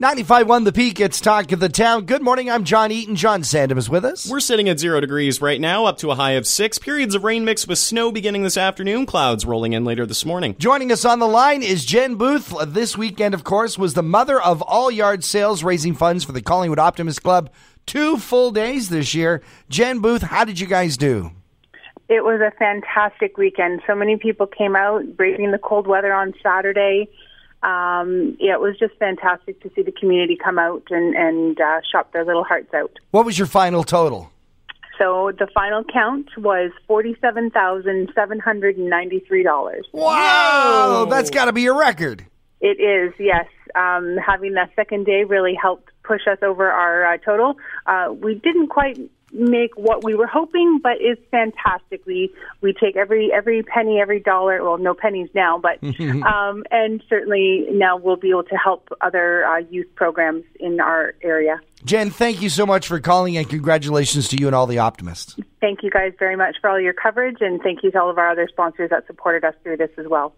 95.1 The Peak, it's Talk of the Town. Good morning, I'm John Eaton. John Sandham is with us. We're sitting at zero degrees right now, up to a high of six. Periods of rain mixed with snow beginning this afternoon, clouds rolling in later this morning. Joining us on the line is Jen Booth. This weekend, of course, was the mother of all yard sales, raising funds for the Collingwood Optimist Club. Two full days this year. Jen Booth, how did you guys do? It was a fantastic weekend. So many people came out, braving the cold weather on Saturday um, yeah, it was just fantastic to see the community come out and, and uh, shop their little hearts out. What was your final total? So the final count was forty-seven thousand seven hundred and ninety-three dollars. Wow, that's got to be a record. It is, yes. Um, having that second day really helped push us over our uh, total. Uh, we didn't quite make what we were hoping, but it's fantastic. We we take every every penny, every dollar. Well, no pennies now, but um, and certainly now we'll be able to help other uh, youth programs in our area. Jen, thank you so much for calling, and congratulations to you and all the optimists. Thank you guys very much for all your coverage, and thank you to all of our other sponsors that supported us through this as well.